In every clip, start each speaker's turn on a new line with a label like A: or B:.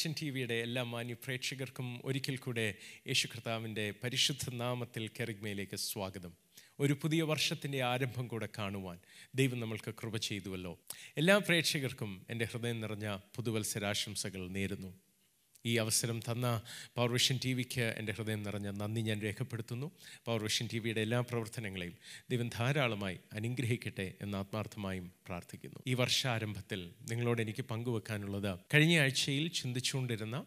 A: Vision T വിയുടെ എല്ലാ മാന്യ പ്രേക്ഷകർക്കും ഒരിക്കൽ കൂടെ യേശു കർത്താവിന്റെ പരിശുദ്ധ നാമത്തിൽ കെറിഗ്മയിലേക്ക് സ്വാഗതം. ഒരു പുതിയ വർഷത്തിന്റെ ആരംഭം കൂടെ കാണുവാൻ ദൈവം നമ്മൾക്ക് കൃപ ചെയ്തുവല്ലോ. എല്ലാ പ്രേക്ഷകർക്കും എന്റെ ഹൃദയം നിറഞ്ഞ പുതുവത്സരാശംസകൾ നേരുന്നു. ഈ അവസരം തന്ന പവർ വിഷൻ ടി വിക്ക് എന്റെ ഹൃദയം നിറഞ്ഞ നന്ദി ഞാൻ രേഖപ്പെടുത്തുന്നു. പവർ വിഷൻ ടി വിയുടെ എല്ലാ പ്രവർത്തനങ്ങളെയും ദൈവം ധാരാളമായി അനുഗ്രഹിക്കട്ടെ എന്ന് ആത്മാർത്ഥമായും പ്രാർത്ഥിക്കുന്നു. ഈ വർഷാരംഭത്തിൽ നിങ്ങളോട് എനിക്ക് പങ്കുവെക്കാനുള്ളത് കഴിഞ്ഞ ആഴ്ചയിൽ ചിന്തിച്ചുകൊണ്ടിരുന്ന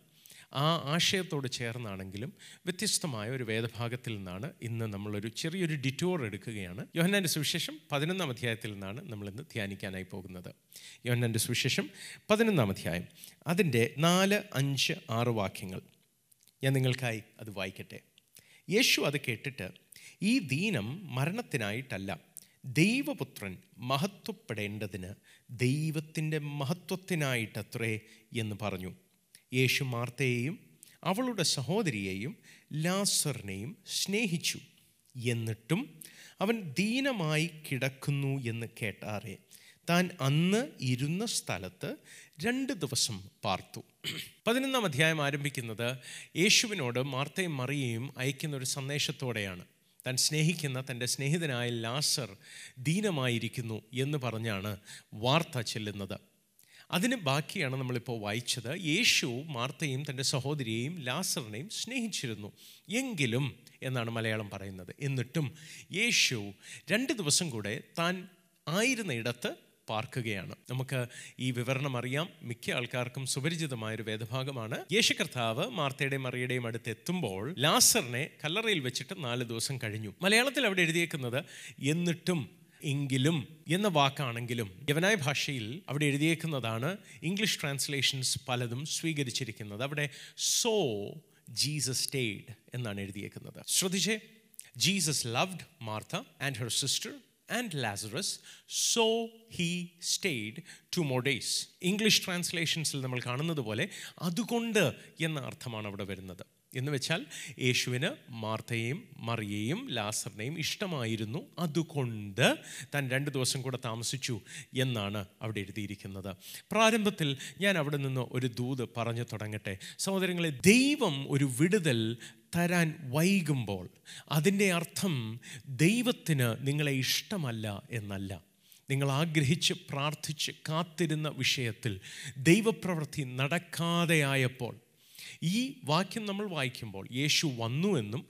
A: ആ ആശയത്തോട് ചേർന്നാണെങ്കിലും വ്യത്യസ്തമായ ഒരു വേദഭാഗത്തിൽ നിന്നാണ് ഇന്ന് നമ്മളൊരു ചെറിയൊരു ഡിറ്റോർ എടുക്കുകയാണ്. യോഹന്നാന്റെ സുവിശേഷം പതിനൊന്നാം അധ്യായത്തിൽ നിന്നാണ് നമ്മളിന്ന് ധ്യാനിക്കാനായി പോകുന്നത്. യോഹന്നാന്റെ സുവിശേഷം പതിനൊന്നാം അധ്യായം. അതിന്റെ നാല് അഞ്ച് ആറ് വാക്യങ്ങൾ. ഞാൻ നിങ്ങൾക്കായി അത് വായിക്കട്ടെ. യേശു അത് കേട്ടിട്ട് ഈ ദീനം മരണത്തിനായിട്ടല്ല ദൈവപുത്രൻ മഹത്വപ്പെടേണ്ടതിന് ദൈവത്തിന്റെ മഹത്വത്തിനായിട്ടത്രേ എന്ന് പറഞ്ഞു. യേശു മാർത്തയെയും അവളുടെ സഹോദരിയെയും ലാസറിനെയും സ്നേഹിച്ചു. എന്നിട്ടും അവൻ ദീനമായി കിടക്കുന്നു എന്ന് കേട്ടാറേ. താൻ അന്ന് ഇരുന്ന സ്ഥലത്ത് രണ്ട് ദിവസം പാർത്തു. പതിനൊന്നാം അധ്യായം ആരംഭിക്കുന്നത് യേശുവിനോട് മാർത്തയും മറിയയും അയക്കുന്ന ഒരു സന്ദേശത്തോടെയാണ്. താൻ സ്നേഹിക്കുന്ന തന്റെ സ്നേഹിതനായ ലാസർ ദീനമായിരിക്കുന്നു എന്ന് പറഞ്ഞാണ് വാർത്ത ചെല്ലുന്നത്. അതിന് ബാക്കിയാണ് നമ്മളിപ്പോൾ വായിച്ചത്. യേശു മാർത്തയും തന്റെ സഹോദരിയെയും ലാസറിനെയും സ്നേഹിച്ചിരുന്നു. എങ്കിലും എന്നാണ് മലയാളം പറയുന്നത് എന്നിട്ടും യേശു രണ്ട് ദിവസം കൂടെ താൻ ആയിരുന്ന ഇടത്ത് പാർക്കുകയാണ്. നമുക്ക് ഈ വിവരണം അറിയാം. മിക്ക ആൾക്കാർക്കും സുപരിചിതമായൊരു വേദഭാഗമാണ്. യേശു കർത്താവ് മാർത്തയുടെയും മറിയുടെയും അടുത്ത് എത്തുമ്പോൾ ലാസറിനെ കല്ലറയിൽ വെച്ചിട്ട് നാല് ദിവസം കഴിഞ്ഞു. മലയാളത്തിൽ അവിടെ എഴുതിയേക്കുന്നത് എന്നിട്ടും എങ്കിലും എന്ന വാക്കാണെങ്കിലും യവനായ ഭാഷയിൽ അവിടെ എഴുതിയേക്കുന്നതാണ് ഇംഗ്ലീഷ് ട്രാൻസ്ലേഷൻസ് പലതും സ്വീകരിച്ചിരിക്കുന്നത്. അവിടെ സോ ജീസസ് സ്റ്റേഡ് എന്നാണ് എഴുതിയേക്കുന്നത്. ശ്രദ്ധിച്ചേ. Jesus loved Martha and her sister and Lazarus so he stayed two more English ട്രാൻസ്ലേഷൻസിൽ നമ്മൾ കാണുന്നത് പോലെ അതുകൊണ്ട് എന്ന അർത്ഥമാണ് അവിടെ വരുന്നത്. എന്ന് വെച്ചാൽ യേശുവിന് മാർത്തയെയും മറിയയും ലാസറിനെയും ഇഷ്ടമായിരുന്നു. അതുകൊണ്ട് താൻ രണ്ട് ദിവസം കൂടെ താമസിച്ചു എന്നാണ് അവിടെ എഴുതിയിരിക്കുന്നത്. പ്രാരംഭത്തിൽ ഞാൻ അവിടെ നിന്ന് ഒരു ദൂത് പറഞ്ഞു തുടങ്ങട്ടെ. സഹോദരങ്ങളെ ദൈവം ഒരു വിടുതൽ തരാൻ വൈകുമ്പോൾ അതിന്റെ അർത്ഥം ദൈവത്തിന് നിങ്ങളെ ഇഷ്ടമല്ല എന്നല്ല. നിങ്ങൾ ആഗ്രഹിച്ച് പ്രാർത്ഥിച്ച് കാത്തിരുന്ന വിഷയത്തിൽ ദൈവപ്രവൃത്തി നടക്കാതെയായപ്പോൾ ഈ വാക്യം നമ്മൾ വായിക്കുമ്പോൾ യേശു വന്നു എന്നും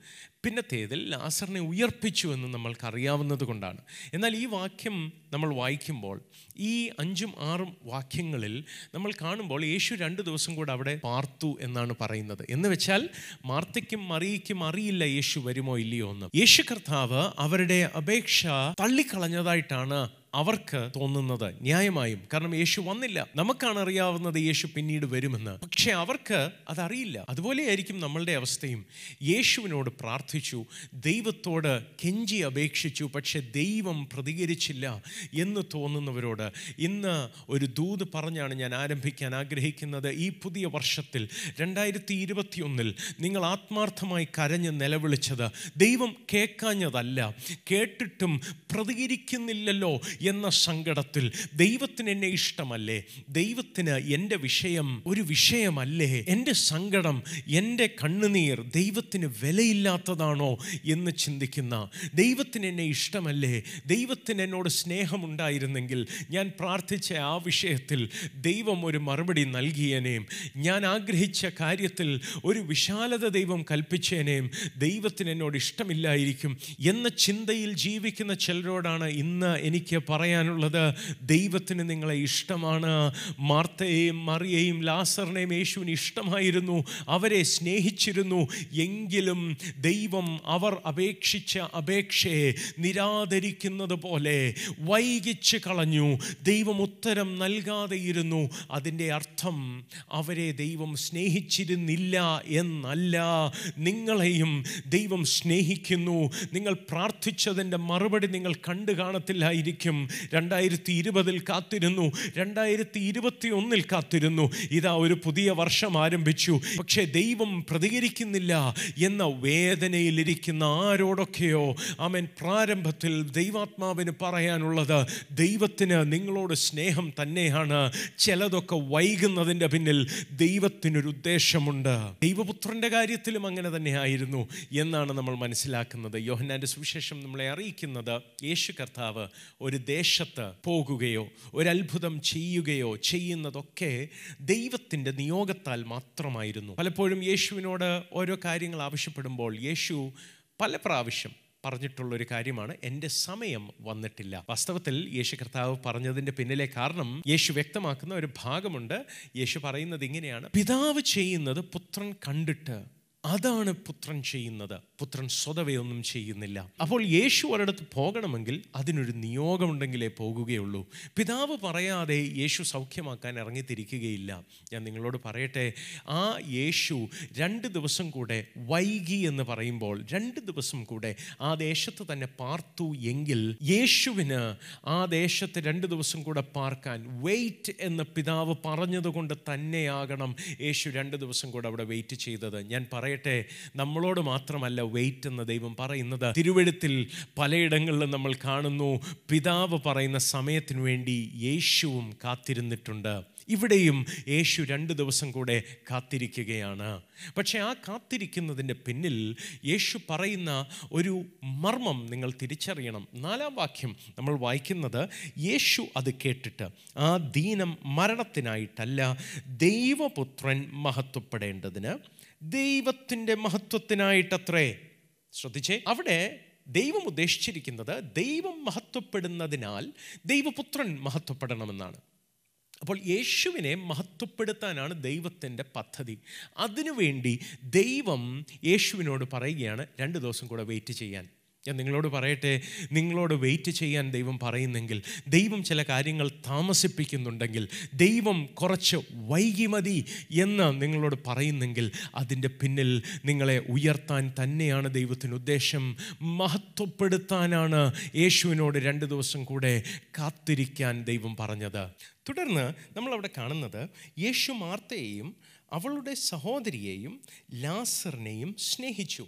A: പിന്നത്തേതിൽ ലാസറിനെ ഉയർപ്പിച്ചു എന്നും നമ്മൾക്കറിയാവുന്നത് കൊണ്ടാണ്. എന്നാൽ ഈ വാക്യം നമ്മൾ വായിക്കുമ്പോൾ ഈ അഞ്ചും ആറും വാക്യങ്ങളിൽ നമ്മൾ കാണുമ്പോൾ യേശു രണ്ട് ദിവസം കൂടെ അവിടെ പാർത്തു എന്നാണ് പറയുന്നത്. എന്ന് വെച്ചാൽ മാർത്തയ്ക്കും മറിയയ്ക്കും അറിയില്ല യേശു വരുമോ ഇല്ലയോ എന്ന്. യേശു കർത്താവ് അവരുടെ അപേക്ഷ തള്ളിക്കളഞ്ഞതായിട്ടാണ് അവർക്ക് തോന്നുന്നത് ന്യായമായും. കാരണം യേശു വന്നില്ല. നമുക്കാണ് അറിയാവുന്നത് യേശു പിന്നീട് വരുമെന്ന്. പക്ഷെ അവർക്ക് അതറിയില്ല. അതുപോലെയായിരിക്കും നമ്മളുടെ അവസ്ഥയും. യേശുവിനോട് പ്രാർത്ഥിച്ചു. ദൈവത്തോട് കെഞ്ചി അപേക്ഷിച്ചു. പക്ഷെ ദൈവം പ്രതികരിച്ചില്ല എന്ന് തോന്നുന്നവരോട് ഇന്ന് ഒരു ദൂത് പറഞ്ഞാണ് ഞാൻ ആരംഭിക്കാൻ ആഗ്രഹിക്കുന്നത്. ഈ പുതിയ വർഷത്തിൽ രണ്ടായിരത്തി ഇരുപത്തിയൊന്നിൽ നിങ്ങൾ ആത്മാർത്ഥമായി കരഞ്ഞ് നിലവിളിച്ചത് ദൈവം കേൾക്കാഞ്ഞതല്ല. കേട്ടിട്ടും പ്രതികരിക്കുന്നില്ലല്ലോ എന്ന സങ്കടത്തിൽ ദൈവത്തിന് എന്നെ ഇഷ്ടമല്ലേ? ദൈവത്തിന് എന്റെ വിഷയം ഒരു വിഷയമല്ലേ? എന്റെ സങ്കടം എന്റെ കണ്ണുനീർ ദൈവത്തിന് വിലയില്ലാത്തതാണോ എന്ന് ചിന്തിക്കുന്ന ദൈവത്തിന് എന്നെ ഇഷ്ടമല്ലേ? ദൈവത്തിന് എന്നോട് സ്നേഹമുണ്ടായിരുന്നെങ്കിൽ ഞാൻ പ്രാർത്ഥിച്ച ആ വിഷയത്തിൽ ദൈവം ഒരു മറുപടി നൽകിയേനേയും ഞാൻ ആഗ്രഹിച്ച കാര്യത്തിൽ ഒരു വിശാലത ദൈവം കൽപ്പിച്ചേനേയും ദൈവത്തിന് എന്നോട് ഇഷ്ടമില്ലായിരിക്കും എന്ന ചിന്തയിൽ ജീവിക്കുന്ന ചിലരോടാണ് ഇന്ന് എനിക്ക് പറയാനുള്ളത് ദൈവത്തിന് നിങ്ങളെ ഇഷ്ടമാണ്. മാർത്തയെയും മറിയയും ലാസറിനെയും യേശുവിന് ഇഷ്ടമായിരുന്നു. അവരെ സ്നേഹിച്ചിരുന്നു. എങ്കിലും ദൈവം അവർ അപേക്ഷിച്ച അപേക്ഷയെ നിരാകരിക്കുന്നത് പോലെ വൈകിച്ച് കളഞ്ഞു. ദൈവം ഉത്തരം നൽകാതെയിരുന്നു അതിന്റെ അർത്ഥം അവരെ ദൈവം സ്നേഹിച്ചിരുന്നില്ല എന്നല്ല. നിങ്ങളെയും ദൈവം സ്നേഹിക്കുന്നു. നിങ്ങൾ പ്രാർത്ഥിച്ചതിന്റെ മറുപടി നിങ്ങൾ കണ്ടു കാണത്തില്ലായിരിക്കും രണ്ടായിരത്തി ഇരുപതിൽ കാത്തിരുന്നു. രണ്ടായിരത്തി ഇരുപത്തി ഒന്നിൽ കാത്തിരുന്നു. ഇതാ ഒരു പുതിയ വർഷം ആരംഭിച്ചു. പക്ഷേ ദൈവം പ്രതികരിക്കുന്നില്ല എന്ന വേദനയിലിരിക്കുന്ന ആരോടൊക്കെയോ അവൻ പ്രാരംഭത്തിൽ ദൈവാത്മാവിന് പറയാനുള്ളത് ദൈവത്തിന് നിങ്ങളോട് സ്നേഹം തന്നെയാണ്. ചിലതൊക്കെ വൈകുന്നതിന്റെ പിന്നിൽ ദൈവത്തിനൊരു ഉദ്ദേശമുണ്ട്. ദൈവപുത്രന്റെ കാര്യത്തിലും അങ്ങനെ തന്നെ ആയിരുന്നു എന്നാണ് നമ്മൾ മനസ്സിലാക്കുന്നത്. യോഹന്നാന്റെ സുവിശേഷം നമ്മളെ അറിയിക്കുന്നത്. യേശു കർത്താവ് ഒരു ദേശത്ത് പോകുകയോ ഒരത്ഭുതം ചെയ്യുകയോ ചെയ്യുന്നതൊക്കെ ദൈവത്തിന്റെ നിയോഗത്താൽ മാത്രമായിരുന്നു. പലപ്പോഴും യേശുവിനോട് ഓരോ കാര്യങ്ങൾ ആവശ്യപ്പെടുമ്പോൾ യേശു പല പ്രാവശ്യം പറഞ്ഞിട്ടുള്ള ഒരു കാര്യമാണ് എന്റെ സമയം വന്നിട്ടില്ല. വാസ്തവത്തിൽ യേശു കർത്താവ് പറഞ്ഞതിന്റെ പിന്നിലെ കാരണം യേശു വ്യക്തമാക്കുന്ന ഒരു ഭാഗമുണ്ട്. യേശു പറയുന്നത് ഇങ്ങനെയാണ് പിതാവ് ചെയ്യുന്നത് പുത്രൻ കണ്ടിട്ട് അതാണ് പുത്രൻ ചെയ്യുന്നത്. പുത്രൻ സ്വതവേ ഒന്നും ചെയ്യുന്നില്ല. അപ്പോൾ യേശു ഒരിടത്ത് പോകണമെങ്കിൽ അതിനൊരു നിയോഗമുണ്ടെങ്കിലേ പോകുകയുള്ളൂ. പിതാവ് പറയാതെ യേശു സൗഖ്യമാക്കാൻ ഇറങ്ങിത്തിരിക്കുകയില്ല. ഞാൻ നിങ്ങളോട് പറയട്ടെ ആ യേശു രണ്ട് ദിവസം കൂടെ വൈകി എന്ന് പറയുമ്പോൾ രണ്ട് ദിവസം കൂടെ ആ ദേശത്ത് തന്നെ പാർത്തു എങ്കിൽ യേശുവിന് ആ ദേശത്ത് രണ്ട് ദിവസം കൂടെ പാർക്കാൻ വെയിറ്റ് എന്ന് പിതാവ് പറഞ്ഞതുകൊണ്ട് തന്നെയാകണം യേശു രണ്ട് ദിവസം കൂടെ അവിടെ വെയിറ്റ് ചെയ്തത്. ഞാൻ പറയട്ടെ. നമ്മളോട് മാത്രമല്ല വെയിറ്റ് എന്ന് ദൈവം പറയുന്നത്. തിരുവഴുത്തിൽ പലയിടങ്ങളിലും നമ്മൾ കാണുന്നു പിതാവ് പറയുന്ന സമയത്തിനു വേണ്ടി യേശുവും കാത്തിരുന്നിട്ടുണ്ട്. ഇവിടെയും യേശു രണ്ട് ദിവസം കൂടെ കാത്തിരിക്കുകയാണ്. പക്ഷേ ആ കാത്തിരിക്കുന്നതിന്റെ പിന്നിൽ യേശു പറയുന്ന ഒരു മർമ്മം നിങ്ങൾ തിരിച്ചറിയണം. നാലാം വാക്യം നമ്മൾ വായിക്കുന്നത് യേശു അത് കേട്ടിട്ട് ആ ദീനം മരണത്തിനായിട്ടല്ല ദൈവപുത്രൻ മഹത്വപ്പെടേണ്ടതിന് ദൈവത്തിന്റെ മഹത്വത്തിനായിട്ടത്രേ. ശ്രദ്ധിച്ചേ അവിടെ ദൈവം ഉദ്ദേശിച്ചിരിക്കുന്നത് ദൈവം മഹത്വപ്പെടുന്നതിനാൽ ദൈവപുത്രൻ മഹത്വപ്പെടണമെന്നാണ്. അപ്പോൾ യേശുവിനെ മഹത്വപ്പെടുത്താനാണ് ദൈവത്തിന്റെ പദ്ധതി. അതിനുവേണ്ടി ദൈവം യേശുവിനോട് പറയുകയാണ് രണ്ട് ദിവസം കൂടെ വെയിറ്റ് ചെയ്യാൻ. ഞാൻ നിങ്ങളോട് പറയട്ടെ നിങ്ങളോട് വെയിറ്റ് ചെയ്യാൻ ദൈവം പറയുന്നെങ്കിൽ ദൈവം ചില കാര്യങ്ങൾ താമസിപ്പിക്കുന്നുണ്ടെങ്കിൽ ദൈവം കുറച്ച് വൈകി മതി എന്ന് നിങ്ങളോട് പറയുന്നെങ്കിൽ അതിന്റെ പിന്നിൽ നിങ്ങളെ ഉയർത്താൻ തന്നെയാണ് ദൈവത്തിന് ഉദ്ദേശം. മഹത്വപ്പെടുത്താനാണ് യേശുവിനോട് രണ്ട് ദിവസം കൂടെ കാത്തിരിക്കാൻ ദൈവം പറഞ്ഞത്. തുടർന്ന് നമ്മളവിടെ കാണുന്നത് യേശു മാർത്തയെയും അവളുടെ സഹോദരിയെയും ലാസറിനെയും സ്നേഹിച്ചു.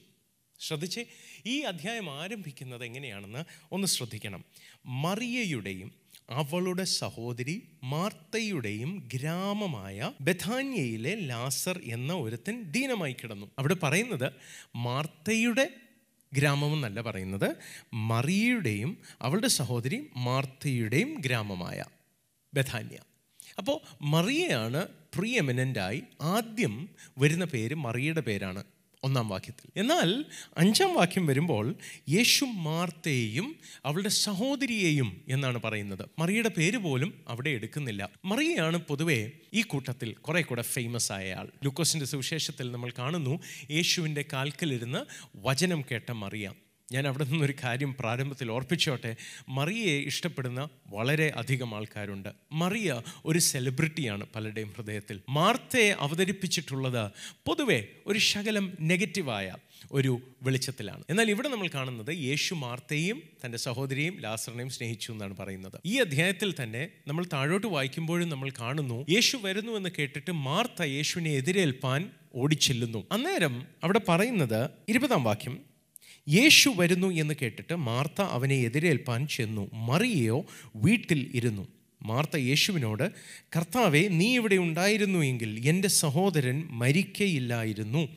A: ശ്രദ്ധിച്ചേ. ഈ അധ്യായം ആരംഭിക്കുന്നത് എങ്ങനെയാണെന്ന് ഒന്ന് ശ്രദ്ധിക്കണം. മറിയയുടെയും അവളുടെ സഹോദരി മാർത്തയുടെയും ഗ്രാമമായ ബഥാന്യയിലെ ലാസർ എന്ന ഒരുത്തൻ ദീനമായി കിടന്നു. അവിടെ പറയുന്നത് മാർത്തയുടെ ഗ്രാമമെന്നല്ല പറയുന്നത് മറിയയുടെയും അവളുടെ സഹോദരി മാർത്തയുടെയും ഗ്രാമമായ ബഥാന്യ. അപ്പോൾ മറിയയാണ് പ്രീ എമിനന്റായി ആദ്യം വരുന്ന പേര് മറിയയുടെ പേരാണ്. ഒന്നാം വാക്യത്തിൽ. എന്നാൽ അഞ്ചാം വാക്യം വരുമ്പോൾ യേശു മാർത്തയെയും അവളുടെ സഹോദരിയെയും എന്നാണ് പറയുന്നത്. മറിയയുടെ പേര് പോലും അവിടെ എടുക്കുന്നില്ല. മറിയയാണ് പൊതുവേ ഈ കൂട്ടത്തിൽ കുറെ കൂടെ ഫേമസ് ആയ ആൾ. ലൂക്കോസിന്റെ സുവിശേഷത്തിൽ നമ്മൾ കാണുന്നു യേശുവിന്റെ കാൽക്കലിരുന്ന് വചനം കേട്ട മറിയ. ഞാൻ അവിടെ നിന്നൊരു കാര്യം പ്രാരംഭത്തിൽ ഓർപ്പിച്ചോട്ടെ. മറിയയെ ഇഷ്ടപ്പെടുന്ന വളരെ അധികം ആൾക്കാരുണ്ട്. മറിയ ഒരു സെലിബ്രിറ്റിയാണ് പലരുടെയും ഹൃദയത്തിൽ. മാർത്തയെ അവതരിപ്പിച്ചിട്ടുള്ളത് പൊതുവെ ഒരു ശകലം നെഗറ്റീവായ ഒരു വെളിച്ചത്തിലാണ്. എന്നാൽ ഇവിടെ നമ്മൾ കാണുന്നത് യേശു മാർത്തയും തന്റെ സഹോദരിയും ലാസറിനെയും സ്നേഹിച്ചു എന്നാണ് പറയുന്നത്. ഈ അധ്യായത്തിൽ തന്നെ നമ്മൾ താഴോട്ട് വായിക്കുമ്പോഴും നമ്മൾ കാണുന്നു യേശു വരുന്നു എന്ന് കേട്ടിട്ട് മാർത്ത യേശുവിനെ എതിരേൽപ്പാൻ ഓടിച്ചെല്ലുന്നു. അന്നേരം അവിടെ പറയുന്നത് ഇരുപതാം വാക്യം യേശു വരുന്നു എന്ന് കേട്ടിട്ട് മാർത്ത അവനെ എതിരേൽപ്പാൻ ചെന്നു. മറിയയോ വീട്ടിൽ ഇരുന്നു. മാർത്ത യേശുവിനോട് കർത്താവെ നീ ഇവിടെ ഉണ്ടായിരുന്നു എങ്കിൽ എന്റെ സഹോദരൻ മരിക്കയില്ലായിരുന്നു.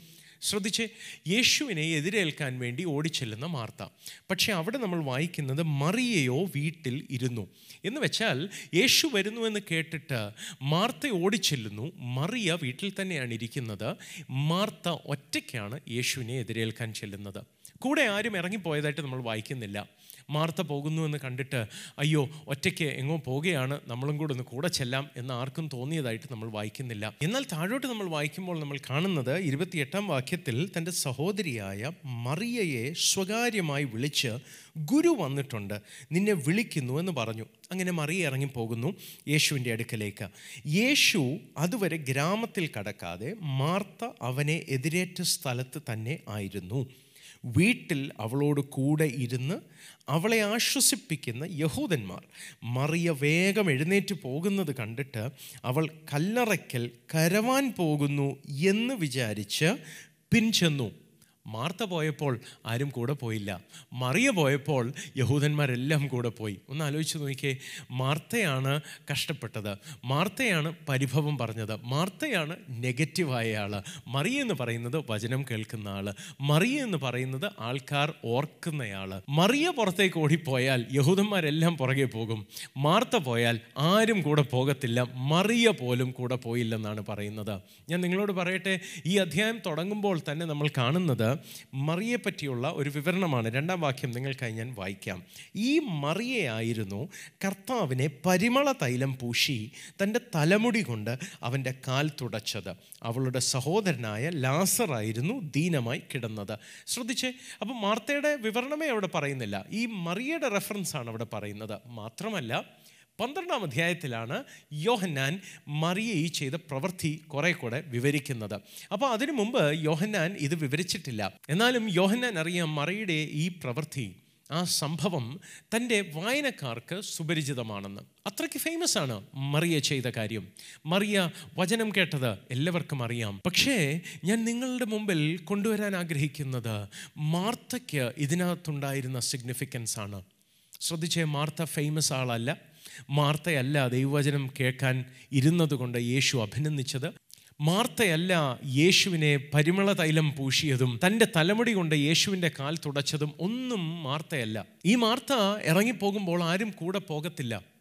A: ശ്രദ്ധിച്ച് യേശുവിനെ എതിരേൽക്കാൻ വേണ്ടി ഓടിച്ചെല്ലുന്ന മാർത്ത. പക്ഷേ അവിടെ നമ്മൾ വായിക്കുന്നത് മറിയയോ വീട്ടിൽ ഇരുന്നു. എന്ന് വെച്ചാൽ യേശു വരുന്നു എന്ന് കേട്ടിട്ട് മാർത്ത ഓടിച്ചെല്ലുന്നു. മറിയ വീട്ടിൽ തന്നെയാണ് ഇരിക്കുന്നത്. മാർത്ത ഒറ്റയ്ക്കാണ് യേശുവിനെ എതിരേൽക്കാൻ ചെല്ലുന്നത്. കൂടെ ആരും ഇറങ്ങിപ്പോയതായിട്ട് നമ്മൾ വായിക്കുന്നില്ല. മാർത്ത പോകുന്നു എന്ന് കണ്ടിട്ട് അയ്യോ ഒറ്റയ്ക്ക് എങ്ങോ പോവുകയാണ് നമ്മളും കൂടെ ഒന്ന് കൂടെ ചെല്ലാം എന്ന് ആർക്കും തോന്നിയതായിട്ട് നമ്മൾ വായിക്കുന്നില്ല. എന്നാൽ താഴോട്ട് നമ്മൾ വായിക്കുമ്പോൾ നമ്മൾ കാണുന്നത് ഇരുപത്തിയെട്ടാം വാക്യത്തിൽ തന്റെ സഹോദരിയായ മറിയയെ സ്വകാര്യമായി വിളിച്ച് ഗുരു വന്നിട്ടുണ്ട് നിന്നെ വിളിക്കുന്നു എന്ന് പറഞ്ഞു. അങ്ങനെ മറിയ ഇറങ്ങിപ്പോകുന്നു യേശുവിന്റെ അടുക്കലേക്ക്. യേശു അതുവരെ ഗ്രാമത്തിൽ കടക്കാതെ മാർത്ത അവനെ എതിരേറ്റ സ്ഥലത്ത് തന്നെ ആയിരുന്നു. വീട്ടിൽ അവളോട് കൂടെ ഇരുന്ന് അവളെ ആശ്വസിപ്പിക്കുന്ന യഹൂദന്മാർ മറിയ വേഗം എഴുന്നേറ്റ് പോകുന്നത് കണ്ടിട്ട് അവൾ കല്ലറയ്ക്കൽ കരവാൻ പോകുന്നു എന്ന് വിചാരിച്ച് പിൻചെന്നു. മാർത്ത പോയപ്പോൾ ആരും കൂടെ പോയില്ല. മറിയ പോയപ്പോൾ യഹൂദന്മാരെല്ലാം കൂടെ പോയി. ഒന്ന് ആലോചിച്ച് നോക്കിയേ മാർത്തയാണ് കഷ്ടപ്പെട്ടത്. മാർത്തയാണ് പരിഭവം പറഞ്ഞത്. മാർത്തയാണ് നെഗറ്റീവായ ആൾ മറിയ എന്ന് പറയുന്നത് വചനം കേൾക്കുന്ന ആൾ മറിയ എന്ന് പറയുന്നത് ആൾക്കാർ ഓർക്കുന്നയാൾ മറിയ പുറത്തേക്ക് ഓടിപ്പോയാൽ യഹൂദന്മാരെല്ലാം പുറകെ പോകും. മാർത്ത പോയാൽ ആരും കൂടെ പോകത്തില്ല. മറിയ പോലും കൂടെ പോയില്ലെന്നാണ് പറയുന്നത്. ഞാൻ നിങ്ങളോട് പറയട്ടെ ഈ അധ്യായം തുടങ്ങുമ്പോൾ തന്നെ നമ്മൾ കാണുന്നത് മറിയെ പറ്റിയുള്ള ഒരു വിവരണമാണ്. രണ്ടാം വാക്യം നിങ്ങൾക്കായി ഞാൻ വായിക്കാം. ഈ മറിയയായിരുന്നു കർത്താവിനെ പരിമള തൈലം പൂശി തന്റെ തലമുടി കൊണ്ട് അവന്റെ കാൽ തുടച്ചത്. അവളുടെ സഹോദരനായ ലാസറായിരുന്നു ദീനമായി കിടന്നത്. ശ്രദ്ധിച്ചേ അപ്പം മാർത്തയുടെ വിവരണമേ അവിടെ പറയുന്നില്ല. ഈ മറിയയുടെ റെഫറൻസ് ആണ് അവിടെ പറയുന്നത്. മാത്രമല്ല പന്ത്രണ്ടാം അധ്യായത്തിലാണ് യോഹന്നാൻ മറിയ ഈ ചെയ്ത പ്രവൃത്തി കുറെ കൂടെ വിവരിക്കുന്നത്. അപ്പോൾ അതിനു മുമ്പ് യോഹന്നാൻ ഇത് വിവരിച്ചിട്ടില്ല. എന്നാലും യോഹന്നാൻ അറിയാം മറിയുടെ ഈ പ്രവൃത്തി ആ സംഭവം തന്റെ വായനക്കാർക്ക് സുപരിചിതമാണെന്ന്. അത്രയ്ക്ക് ഫേമസ് ആണ് മറിയ ചെയ്ത കാര്യം. മറിയ വചനം കേട്ടത് എല്ലാവർക്കും അറിയാം. പക്ഷേ ഞാൻ നിങ്ങളുടെ മുമ്പിൽ കൊണ്ടുവരാൻ ആഗ്രഹിക്കുന്നത് മാർത്തയ്ക്ക് ഇതിനകത്തുണ്ടായിരുന്ന സിഗ്നിഫിക്കൻസ് ആണ്. ശ്രദ്ധിച്ചേ മാർത്ത ഫേമസ് ആളല്ല. മാർത്തയല്ല ദൈവവചനം കേൾക്കാൻ ഇരുന്നത് കൊണ്ട് യേശു അഭിനന്ദിച്ചത്. മാർത്തയല്ല യേശുവിനെ പരിമള തൈലം പൂശിയതും തന്റെ തലമുടി കൊണ്ട് യേശുവിന്റെ കാൽ തുടച്ചതും ഒന്നും മാർത്തയല്ല. ഈ മാർത്ത ഇറങ്ങിപ്പോകുമ്പോൾ ആരും കൂടെ പോകത്തില്ല.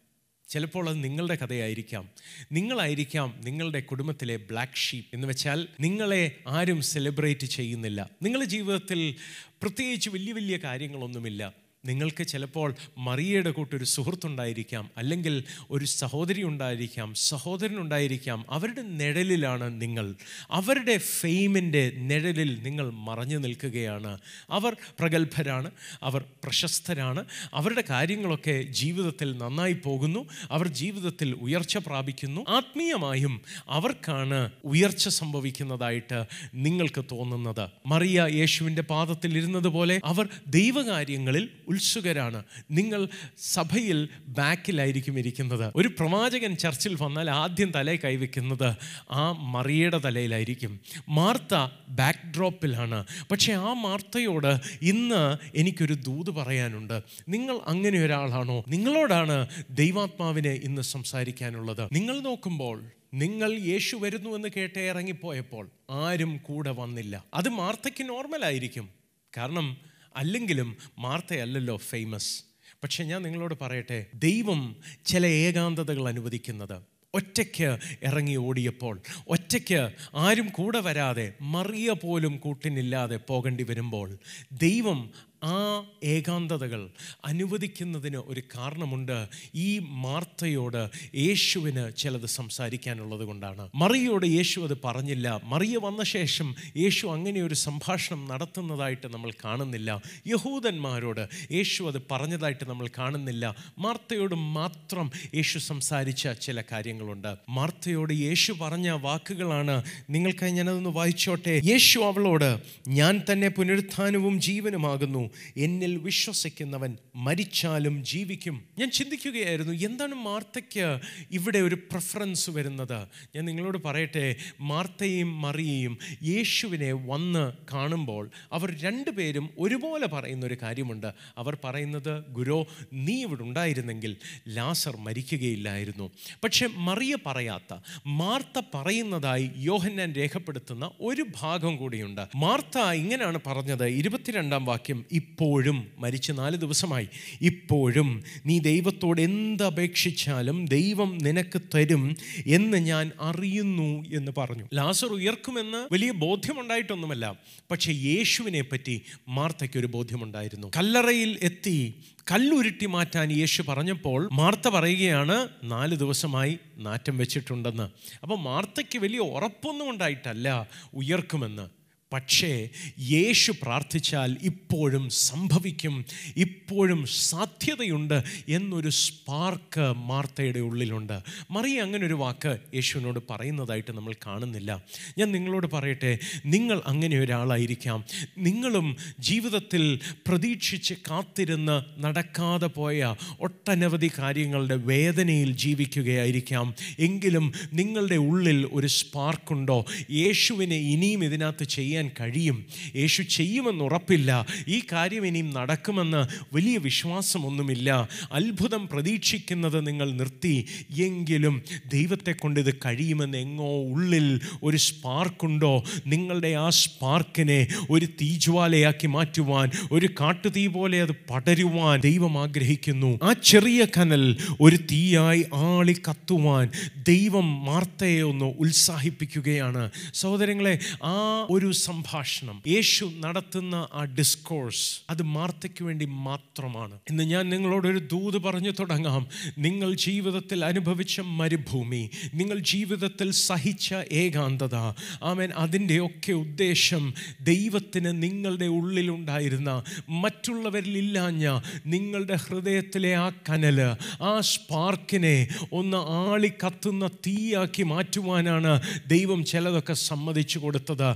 A: ചിലപ്പോൾ അത് നിങ്ങളുടെ കഥയായിരിക്കാം. നിങ്ങളായിരിക്കാം നിങ്ങളുടെ കുടുംബത്തിലെ ബ്ലാക്ക് ഷീപ്പ് എന്ന് വെച്ചാൽ നിങ്ങളെ ആരും സെലിബ്രേറ്റ് ചെയ്യുന്നില്ല. നിങ്ങളുടെ ജീവിതത്തിൽ പ്രത്യേകിച്ച് വലിയ വലിയ കാര്യങ്ങളൊന്നുമില്ല. നിങ്ങൾക്ക് ചിലപ്പോൾ മറിയയുടെ കൂട്ടൊരു സുഹൃത്തുണ്ടായിരിക്കാം അല്ലെങ്കിൽ ഒരു സഹോദരി ഉണ്ടായിരിക്കാം സഹോദരൻ ഉണ്ടായിരിക്കാം. അവരുടെ നിഴലിലാണ് നിങ്ങൾ. അവരുടെ ഫെയിമിന്റെ നിഴലിൽ നിങ്ങൾ മറഞ്ഞു നിൽക്കുകയാണ്. അവർ പ്രഗത്ഭരാണ് അവർ പ്രശസ്തരാണ്. അവരുടെ കാര്യങ്ങളൊക്കെ ജീവിതത്തിൽ നന്നായി പോകുന്നു. അവർ ജീവിതത്തിൽ ഉയർച്ച പ്രാപിക്കുന്നു. ആത്മീയമായും അവർക്കാണ് ഉയർച്ച സംഭവിക്കുന്നതായിട്ട് നിങ്ങൾക്ക് തോന്നുന്നത്. മറിയ യേശുവിന്റെ പാദത്തിൽ ഇരുന്നത് പോലെ അവർ ദൈവകാര്യങ്ങളിൽ ഉത്സുകരാണ്. നിങ്ങൾ സഭയിൽ ബാക്കിലായിരിക്കും ഇരിക്കുന്നത്. ഒരു പ്രവാചകൻ ചർച്ചിൽ വന്നാൽ ആദ്യം തലേ കൈവയ്ക്കുന്നത് ആ മറിയയുടെ തലയിലായിരിക്കും. മാർത്ത ബാക്ക് ഡ്രോപ്പിലാണ് പക്ഷേ ആ മാർത്തയോട് ഇന്ന് എനിക്കൊരു ദൂത് പറയാനുണ്ട്. നിങ്ങൾ അങ്ങനെ ഒരാളാണോ? നിങ്ങളോടാണ് ദൈവാത്മാവിനെ ഇന്ന് സംസാരിക്കാനുള്ളത്. നിങ്ങൾ നോക്കുമ്പോൾ നിങ്ങൾ യേശു വരുന്നു എന്ന് കേട്ട് ഇറങ്ങിപ്പോയപ്പോൾ ആരും കൂടെ വന്നില്ല. അത് മാർത്തയ്ക്ക് നോർമലായിരിക്കും കാരണം അല്ലെങ്കിലും മാർത്തയല്ലല്ലോ ഫേമസ് പക്ഷെ ഞാൻ നിങ്ങളോട് പറയട്ടെ ദൈവം ചില ഏകാന്തതകൾ അനുവദിക്കുന്നത്. ഒറ്റയ്ക്ക് ഇറങ്ങി ഓടിയപ്പോൾ ഒറ്റയ്ക്ക് ആരും കൂടെ വരാതെ മറിയ പോലും കൂട്ടിനില്ലാതെ പോകേണ്ടി വരുമ്പോൾ ദൈവം ആ ഏകാന്തതകൾ അനുവദിക്കുന്നതിന് ഒരു കാരണമുണ്ട്. ഈ മാർത്തയോട് യേശുവിന് ചിലത് സംസാരിക്കാനുള്ളത് കൊണ്ടാണ്. മറിയോട് യേശു അത് പറഞ്ഞില്ല. മറിയ വന്ന ശേഷം യേശു അങ്ങനെ ഒരു സംഭാഷണം നടത്തുന്നതായിട്ട് നമ്മൾ കാണുന്നില്ല. യഹൂദന്മാരോട് യേശു അത് പറഞ്ഞതായിട്ട് നമ്മൾ കാണുന്നില്ല. മാർത്തയോട് മാത്രം യേശു സംസാരിച്ച ചില കാര്യങ്ങളുണ്ട്. മാർത്തയോട് യേശു പറഞ്ഞ വാക്കുകളാണ്. നിങ്ങൾക്കായി ഞാനതൊന്ന് വായിച്ചോട്ടെ. യേശു അവളോട് ഞാൻ തന്നെ പുനരുത്ഥാനവും ജീവനുമാകുന്നു. എന്നിൽ വിശ്വസിക്കുന്നവൻ മരിച്ചാലും ജീവിക്കും. ഞാൻ ചിന്തിക്കുകയായിരുന്നു എന്താണ് മാർത്തയ്ക്ക് ഇവിടെ ഒരു പ്രിഫറൻസ് വരുന്നത്? ഞാൻ നിങ്ങളോട് പറയട്ടെ മാർത്തയും മറിയയും യേശുവിനെ വന്ന് കാണുമ്പോൾ അവർ രണ്ടുപേരും ഒരുപോലെ പറയുന്ന ഒരു കാര്യമുണ്ട്. അവർ പറയുന്നത് ഗുരു നീ ഇവിടെ ഉണ്ടായിരുന്നെങ്കിൽ ലാസർ മരിക്കുകയില്ലായിരുന്നു. പക്ഷെ മറിയ പറയാത്ത മാർത്ത പറയുന്നതായി യോഹന്നാൻ രേഖപ്പെടുത്തുന്ന ഒരു ഭാഗം കൂടിയുണ്ട്. മാർത്ത ഇങ്ങനെയാണ് പറഞ്ഞത് ഇരുപത്തിരണ്ടാം വാക്യം ഇപ്പോഴും മരിച്ച് നാല് ദിവസമായി. ഇപ്പോഴും നീ ദൈവത്തോട് എന്തപേക്ഷിച്ചാലും ദൈവം നിനക്ക് തരും എന്ന് ഞാൻ അറിയുന്നു എന്ന് പറഞ്ഞു. ലാസർ ഉയർക്കുമെന്ന് വലിയ ബോധ്യമുണ്ടായിട്ടൊന്നുമല്ല. പക്ഷേ യേശുവിനെ പറ്റി മാർത്തയ്ക്ക് ഒരു ബോധ്യമുണ്ടായിരുന്നു. കല്ലറയിൽ എത്തി കല്ലുരുട്ടി മാറ്റാൻ യേശു പറഞ്ഞപ്പോൾ മാർത്ത പറയുകയാണ് നാല് ദിവസമായി നാറ്റം വെച്ചിട്ടുണ്ടെന്ന്. അപ്പോൾ മാർത്തയ്ക്ക് വലിയ ഉറപ്പൊന്നും ഉണ്ടായിട്ടല്ല ഉയർക്കുമെന്ന്. പക്ഷേ യേശു പ്രാർത്ഥിച്ചാൽ ഇപ്പോഴും സംഭവിക്കും ഇപ്പോഴും സാധ്യതയുണ്ട് എന്നൊരു സ്പാർക്ക് മാർത്തയുടെ ഉള്ളിലുണ്ട്. മറിയ അങ്ങനൊരു വാക്ക് യേശുവിനോട് പറയുന്നതായിട്ട് നമ്മൾ കാണുന്നില്ല. ഞാൻ നിങ്ങളോട് പറയട്ടെ നിങ്ങൾ അങ്ങനെ ഒരാളായിരിക്കാം. നിങ്ങളും ജീവിതത്തിൽ പ്രതീക്ഷിച്ച് കാത്തിരുന്ന് നടക്കാതെ പോയ ഒട്ടനവധി കാര്യങ്ങളുടെ വേദനയിൽ ജീവിക്കുകയായിരിക്കാം. എങ്കിലും നിങ്ങളുടെ ഉള്ളിൽ ഒരു സ്പാർക്കുണ്ടോ? യേശുവിനെ ഇനിയും ഇതിനകത്ത് ചെയ്യാൻ കഴിയും. യേശു ചെയ്യുമെന്ന് ഉറപ്പില്ല. ഈ കാര്യം ഇനിയും നടക്കുമെന്ന് വലിയ വിശ്വാസമൊന്നുമില്ല. അത്ഭുതം പ്രതീക്ഷിക്കുന്നത് നിങ്ങൾ നിർത്തി. എങ്കിലും ദൈവത്തെ കൊണ്ട് ഇത് കഴിയുമെന്ന് എങ്ങോ ഉള്ളിൽ ഒരു സ്പാർക്കുണ്ടോ? നിങ്ങളുടെ ആ സ്പാർക്കിനെ ഒരു തീജ്വാലയാക്കി മാറ്റുവാൻ ഒരു കാട്ടുതീ പോലെ അത് പടരുവാൻ ദൈവം ആഗ്രഹിക്കുന്നു. ആ ചെറിയ കനൽ ഒരു തീയായി ആളി കത്തുവാൻ ദൈവം മാർത്തയെ ഒന്ന് ഉത്സാഹിപ്പിക്കുകയാണ്. സഹോദരങ്ങളെ ആ ഒരു സംഭാഷണം. യേശു നടത്തുന്ന ആ ഡിസ്കോഴ്സ് അത് മാർത്തയ്ക്ക് വേണ്ടി മാത്രമാണ്. ഇന്ന് ഞാൻ നിങ്ങളോടൊരു ദൂത് പറഞ്ഞു തുടങ്ങാം. നിങ്ങൾ ജീവിതത്തിൽ അനുഭവിച്ച മരുഭൂമി നിങ്ങൾ ജീവിതത്തിൽ സഹിച്ച ഏകാന്തത ആമേൻ അതിന്റെയൊക്കെ ഉദ്ദേശം ദൈവത്തിന് നിങ്ങളുടെ ഉള്ളിലുണ്ടായിരുന്ന മറ്റുള്ളവരിലില്ലാഞ്ഞ നിങ്ങളുടെ ഹൃദയത്തിലെ ആ കനൽ ആ സ്പാർക്കിനെ ഒന്ന് ആളി കത്തുന്ന തീയാക്കി മാറ്റുവാനാണ് ദൈവം ചിലതൊക്കെ സമ്മതിച്ചു കൊടുത്തത്.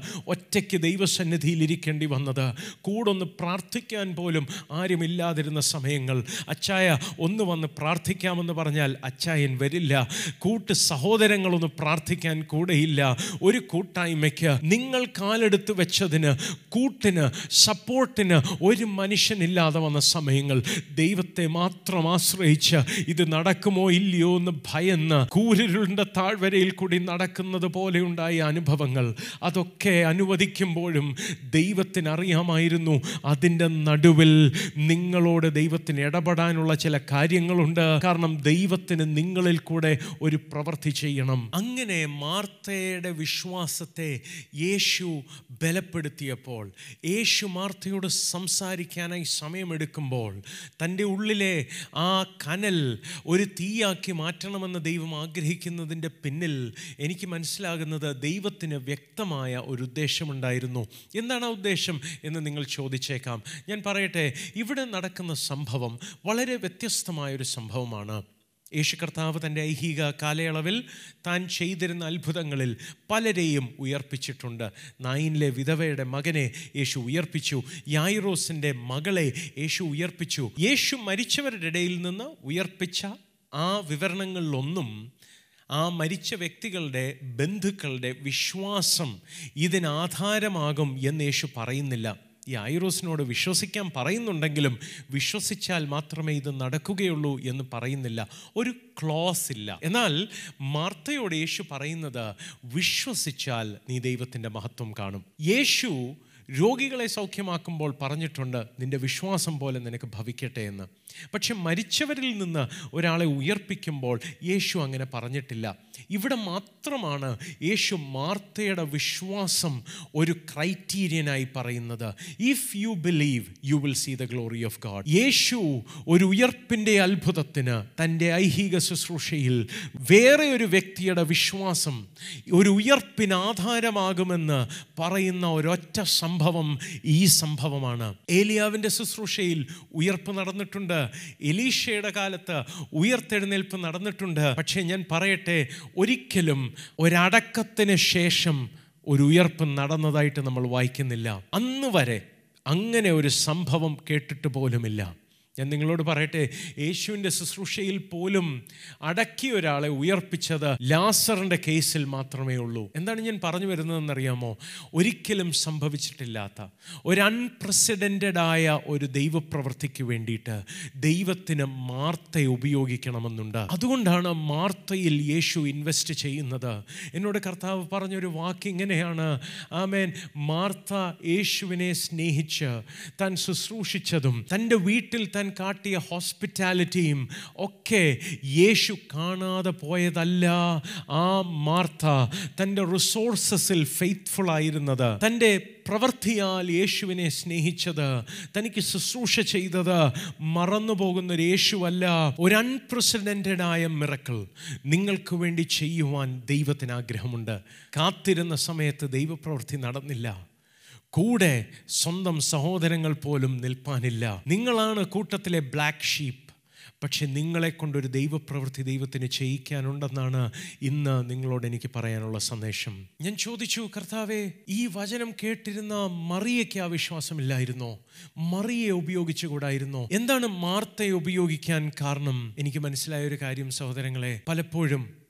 A: ഒറ്റയ്ക്ക് ദൈവസന്നിധിയിൽ ഇരിക്കേണ്ടി വന്നത്. കൂടൊന്ന് പ്രാർത്ഥിക്കാൻ പോലും ആരുമില്ലാതിരുന്ന സമയങ്ങൾ. അച്ചായ ഒന്ന് വന്ന് പ്രാർത്ഥിക്കാമെന്ന് പറഞ്ഞാൽ അച്ചായൻ വരില്ല. കൂട്ട് സഹോദരങ്ങളൊന്ന് പ്രാർത്ഥിക്കാൻ കൂടെയില്ല. ഒരു കൂട്ടായ്മയ്ക്ക് നിങ്ങൾ കാലെടുത്ത് വെച്ചതിന് കൂട്ടിന് സപ്പോർട്ടിന് ഒരു മനുഷ്യനില്ലാതെ വന്ന സമയങ്ങൾ. ദൈവത്തെ മാത്രം ആശ്രയിച്ച് ഇത് നടക്കുമോ ഇല്ലയോ എന്ന് ഭയന്ന് കൂരിരുളിന്റെ താഴ്വരയിൽ കൂടി നടക്കുന്നത് പോലെയുണ്ടായ അനുഭവങ്ങൾ. അതൊക്കെ അനുവദിക്കുമ്പോഴും ദൈവത്തിന് അറിയാമായിരുന്നു അതിന്റെ നടുവിൽ നിങ്ങളോട് ദൈവത്തിന് ഇടപെടാനുള്ള ചില കാര്യങ്ങളുണ്ട്. കാരണം ദൈവത്തിന് നിങ്ങളിൽ കൂടെ ഒരു പ്രവൃത്തി ചെയ്യണം. അങ്ങനെ മാർത്തയുടെ വിശ്വാസത്തെ യേശു ബലപ്പെടുത്തിയപ്പോൾ യേശു മാർത്തയോട് സംസാരിക്കാനായി സമയമെടുക്കുമ്പോൾ തന്റെ ഉള്ളിലെ ആ കനൽ ഒരു തീയാക്കി മാറ്റണമെന്ന് ദൈവം ആഗ്രഹിക്കുന്നതിന്റെ പിന്നിൽ എനിക്ക് മനസ്സിലാകുന്നത് ദൈവത്തിന് വ്യക്തമായ ഒരു ഉദ്ദേശമുണ്ടായിരുന്നു എന്താണ് ആ ഉദ്ദേശം എന്ന് നിങ്ങൾ ചോദിച്ചേക്കാം. ഞാൻ പറയട്ടെ ഇവിടെ നടക്കുന്ന സംഭവം വളരെ വ്യത്യസ്തമായൊരു സംഭവമാണ്. യേശു കർത്താവ് തന്റെ ഐഹിക കാലയളവിൽ താൻ ചെയ്തിരുന്ന അത്ഭുതങ്ങളിൽ പലരെയും ഉയർപ്പിച്ചിട്ടുണ്ട്. നായിനിലെ വിധവയുടെ മകനെ യേശു ഉയർപ്പിച്ചു. യായിറോസിന്റെ മകളെ യേശു ഉയർപ്പിച്ചു. യേശു മരിച്ചവരുടെ ഇടയിൽ നിന്ന് ഉയർപ്പിച്ച ആ വിവരണങ്ങളിലൊന്നും ആ മരിച്ച വ്യക്തികളുടെ ബന്ധുക്കളുടെ വിശ്വാസം ഇതിനാധാരമാകും എന്ന് യേശു പറയുന്നില്ല. ഈ ഐറോസിനോട് വിശ്വസിക്കാൻ പറയുന്നുണ്ടെങ്കിലും വിശ്വസിച്ചാൽ മാത്രമേ ഇത് നടക്കുകയുള്ളൂ എന്ന് പറയുന്നില്ല. ഒരു ക്ലോസ് ഇല്ല. എന്നാൽ മാർത്തയോട് യേശു പറയുന്നത് വിശ്വസിച്ചാൽ നീ ദൈവത്തിന്റെ മഹത്വം കാണും. യേശു രോഗികളെ സൗഖ്യമാക്കുമ്പോൾ പറഞ്ഞിട്ടുണ്ട് നിന്റെ വിശ്വാസം പോലെ നിനക്ക് ഭവിക്കട്ടെ എന്ന്. പക്ഷെ മരിച്ചവരിൽ നിന്ന് ഒരാളെ ഉയർപ്പിക്കുമ്പോൾ യേശു അങ്ങനെ പറഞ്ഞിട്ടില്ല. ഇവിടെ മാത്രമാണ് യേശു മാർത്തയുടെ വിശ്വാസം ഒരു ക്രൈറ്റീരിയനായി പറയുന്നത്. If you believe you will see the glory of God Yesu ഒരു ഉയർപ്പിന്റെ അത്ഭുതത്തിന് തന്റെ ഐഹിക ശുശ്രൂഷയിൽ വേറെ ഒരു വ്യക്തിയുടെ വിശ്വാസം ഒരു ഉയർപ്പിന് ആധാരമാകുമെന്ന് പറയുന്ന ഒരൊറ്റ സംഭവം ഈ സംഭവമാണ്. ഏലിയാവിന്റെ ശുശ്രൂഷയിൽ ഉയർപ്പ് നടന്നിട്ടുണ്ട്. എലീഷയുടെ കാലത്ത് ഉയർത്തെഴുന്നേൽപ്പ് നടന്നിട്ടുണ്ട്. പക്ഷേ ഞാൻ പറയട്ടെ ഒരിക്കലും ഒരടക്കത്തിന് ശേഷം ഒരു ഉയർപ്പ് നടന്നതായിട്ട് നമ്മൾ വായിക്കുന്നില്ല. അന്ന് വരെ അങ്ങനെ ഒരു സംഭവം കേട്ടിട്ട് പോലുമില്ല. ഞാൻ നിങ്ങളോട് പറയട്ടെ യേശുവിന്റെ ശുശ്രൂഷയിൽ പോലും അടക്കിയ ഒരാളെ ഉയർപ്പിച്ചത് ലാസറിന്റെ കേസിൽ മാത്രമേ ഉള്ളൂ. എന്താണ് ഞാൻ പറഞ്ഞു വരുന്നതെന്നറിയാമോ? ഒരിക്കലും സംഭവിച്ചിട്ടില്ലാത്ത ഒരു അൺപ്രസിഡന്റഡ് ആയ ഒരു ദൈവപ്രവൃത്തിക്ക് വേണ്ടിയിട്ട് ദൈവത്തിന് മാർത്തയെ ഉപയോഗിക്കണമെന്നുണ്ട്. അതുകൊണ്ടാണ് മാർത്തയിൽ യേശു ഇൻവെസ്റ്റ് ചെയ്യുന്നത്. എന്നോട് കർത്താവ് പറഞ്ഞൊരു വാക്ക് ഇങ്ങനെയാണ്. ആമേൻ. മാർത്ത യേശുവിനെ സ്നേഹിച്ച് താൻ ശുശ്രൂഷിച്ചതും തന്റെ വീട്ടിൽ കാട്ടിയ ഹോസ്പിറ്റാലിറ്റിയും ഒക്കെ യേശു കാണാതെ പോയതല്ല. ആ മാർത്ത തന്റെ റിസോഴ്സസിൽ ഫെയ്ത്ത്ഫുൾ ആയിരുന്നത്. തന്റെ പ്രവൃത്തിയാൽ യേശുവിനെ സ്നേഹിച്ചത്. തനിക്ക് ശുശ്രൂഷ ചെയ്തത്. മറന്നു പോകുന്ന ഒരു യേശുവല്ല. ഒരു അൺപ്രസിഡന്റഡ് ആയ മിറക്കൾ നിങ്ങൾക്ക് വേണ്ടി ചെയ്യുവാൻ ദൈവത്തിന് ആഗ്രഹമുണ്ട്. കാത്തിരുന്ന സമയത്ത് ദൈവപ്രവൃത്തി നടന്നില്ല. കൂടെ സ്വന്തം സഹോദരങ്ങൾ പോലും നിൽപ്പാനില്ല. നിങ്ങളാണ് കൂട്ടത്തിലെ ബ്ലാക്ക് ഷീപ്പ് പക്ഷെ നിങ്ങളെ കൊണ്ടൊരു ദൈവപ്രവൃത്തി ദൈവത്തിന് ചെയ്യിക്കാനുണ്ടെന്നാണ് ഇന്ന് നിങ്ങളോട് എനിക്ക് പറയാനുള്ള സന്ദേശം. ഞാൻ ചോദിച്ചു കർത്താവെ ഈ വചനം കേട്ടിരുന്ന മറിയയ്ക്ക് ആ വിശ്വാസമില്ലായിരുന്നോ? മറിയെ ഉപയോഗിച്ചുകൂടായിരുന്നോ? എന്താണ് മാർത്തയെ ഉപയോഗിക്കാൻ കാരണം? എനിക്ക് മനസ്സിലായ ഒരു കാര്യം സഹോദരങ്ങളെ പലപ്പോഴും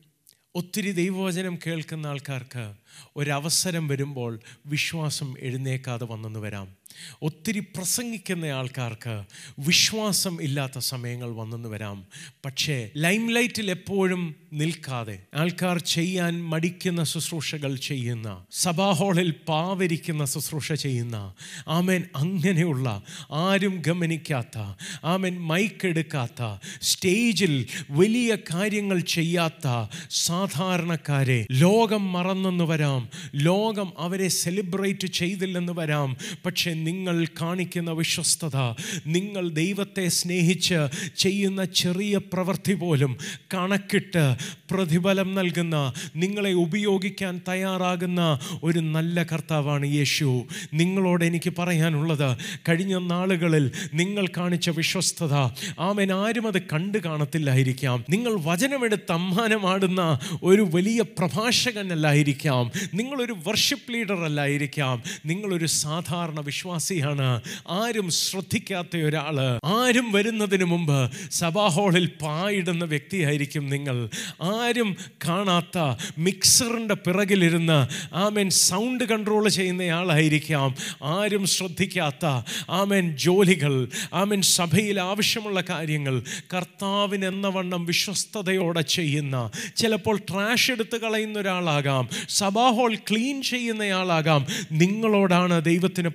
A: ഒത്തിരി ദൈവവചനം കേൾക്കുന്ന ആൾക്കാർക്ക് ഒരവസരം വരുമ്പോൾ വിശ്വാസം എഴുന്നേക്കാതെ വന്നെന്ന് വരാം. ഒത്തിരി പ്രസംഗിക്കുന്ന ആൾക്കാർക്ക് വിശ്വാസം ഇല്ലാത്ത സമയങ്ങൾ വന്നെന്ന് വരാം. പക്ഷേ ലൈം ലൈറ്റിൽ എപ്പോഴും നിൽക്കാതെ ആൾക്കാർ ചെയ്യാൻ മടിക്കുന്ന ശുശ്രൂഷകൾ ചെയ്യുന്ന സഭാഹോളിൽ പാവരിക്കുന്ന ശുശ്രൂഷ ചെയ്യുന്ന ആമേൻ അങ്ങനെയുള്ള ആരും ഗമനിക്കാത്ത ആമേൻ മൈക്ക് എടുക്കാത്ത സ്റ്റേജിൽ വലിയ കാര്യങ്ങൾ ചെയ്യാത്ത സാധാരണക്കാരെ ലോകം മറന്നെന്ന് വരാം. ലോകം അവരെ സെലിബ്രേറ്റ് ചെയ്തില്ലെന്ന് വരാം. പക്ഷെ നിങ്ങൾ കാണിക്കുന്ന വിശ്വസ്തത നിങ്ങൾ ദൈവത്തെ സ്നേഹിച്ച് ചെയ്യുന്ന ചെറിയ പ്രവൃത്തി പോലും കണക്കിട്ട് പ്രതിഫലം നൽകുന്ന നിങ്ങളെ ഉപയോഗിക്കാൻ തയ്യാറാകുന്ന ഒരു നല്ല കർത്താവാണ് യേശു. നിങ്ങളോട് എനിക്ക് പറയാനുള്ളത് കഴിഞ്ഞ നാളുകളിൽ നിങ്ങൾ കാണിച്ച വിശ്വസ്തത ആമേൻ ആരും അത് കണ്ടു കാണത്തില്ലായിരിക്കാം. നിങ്ങൾ വചനമെടുത്ത് അമ്മാനമാടുന്ന ഒരു വലിയ പ്രഭാഷകനല്ലായിരിക്കാം. നിങ്ങളൊരു വർഷിപ്പ് ലീഡർ അല്ലായിരിക്കാം. നിങ്ങളൊരു സാധാരണ വിശ്വാസിയാണ്. ആരും ശ്രദ്ധിക്കാത്ത ഒരാൾ ആരും വരുന്നതിന് മുമ്പ് സഭാ ഹാളിൽ പായിടുന്ന വ്യക്തിയായിരിക്കും നിങ്ങൾ. ആരും കാണാത്ത മിക്സറിന്റെ പിറകിലിരുന്ന് ആമേൻ സൗണ്ട് കൺട്രോൾ ചെയ്യുന്നയാളായിരിക്കാം. ആരും ശ്രദ്ധിക്കാത്ത ആമേൻ ജോലികൾ ആമേൻ സഭയിൽ ആവശ്യമുള്ള കാര്യങ്ങൾ കർത്താവിന് എന്ന വണ്ണം വിശ്വസ്തയോടെ ചെയ്യുന്ന ചിലപ്പോൾ ട്രാഷ് എടുത്ത് കളയുന്ന ഒരാളാകാം. സഭാ ഹോൾ ക്ലീൻ ചെയ്യുന്നയാളാകാം. നിങ്ങളോടാണ് ദൈവത്തിന്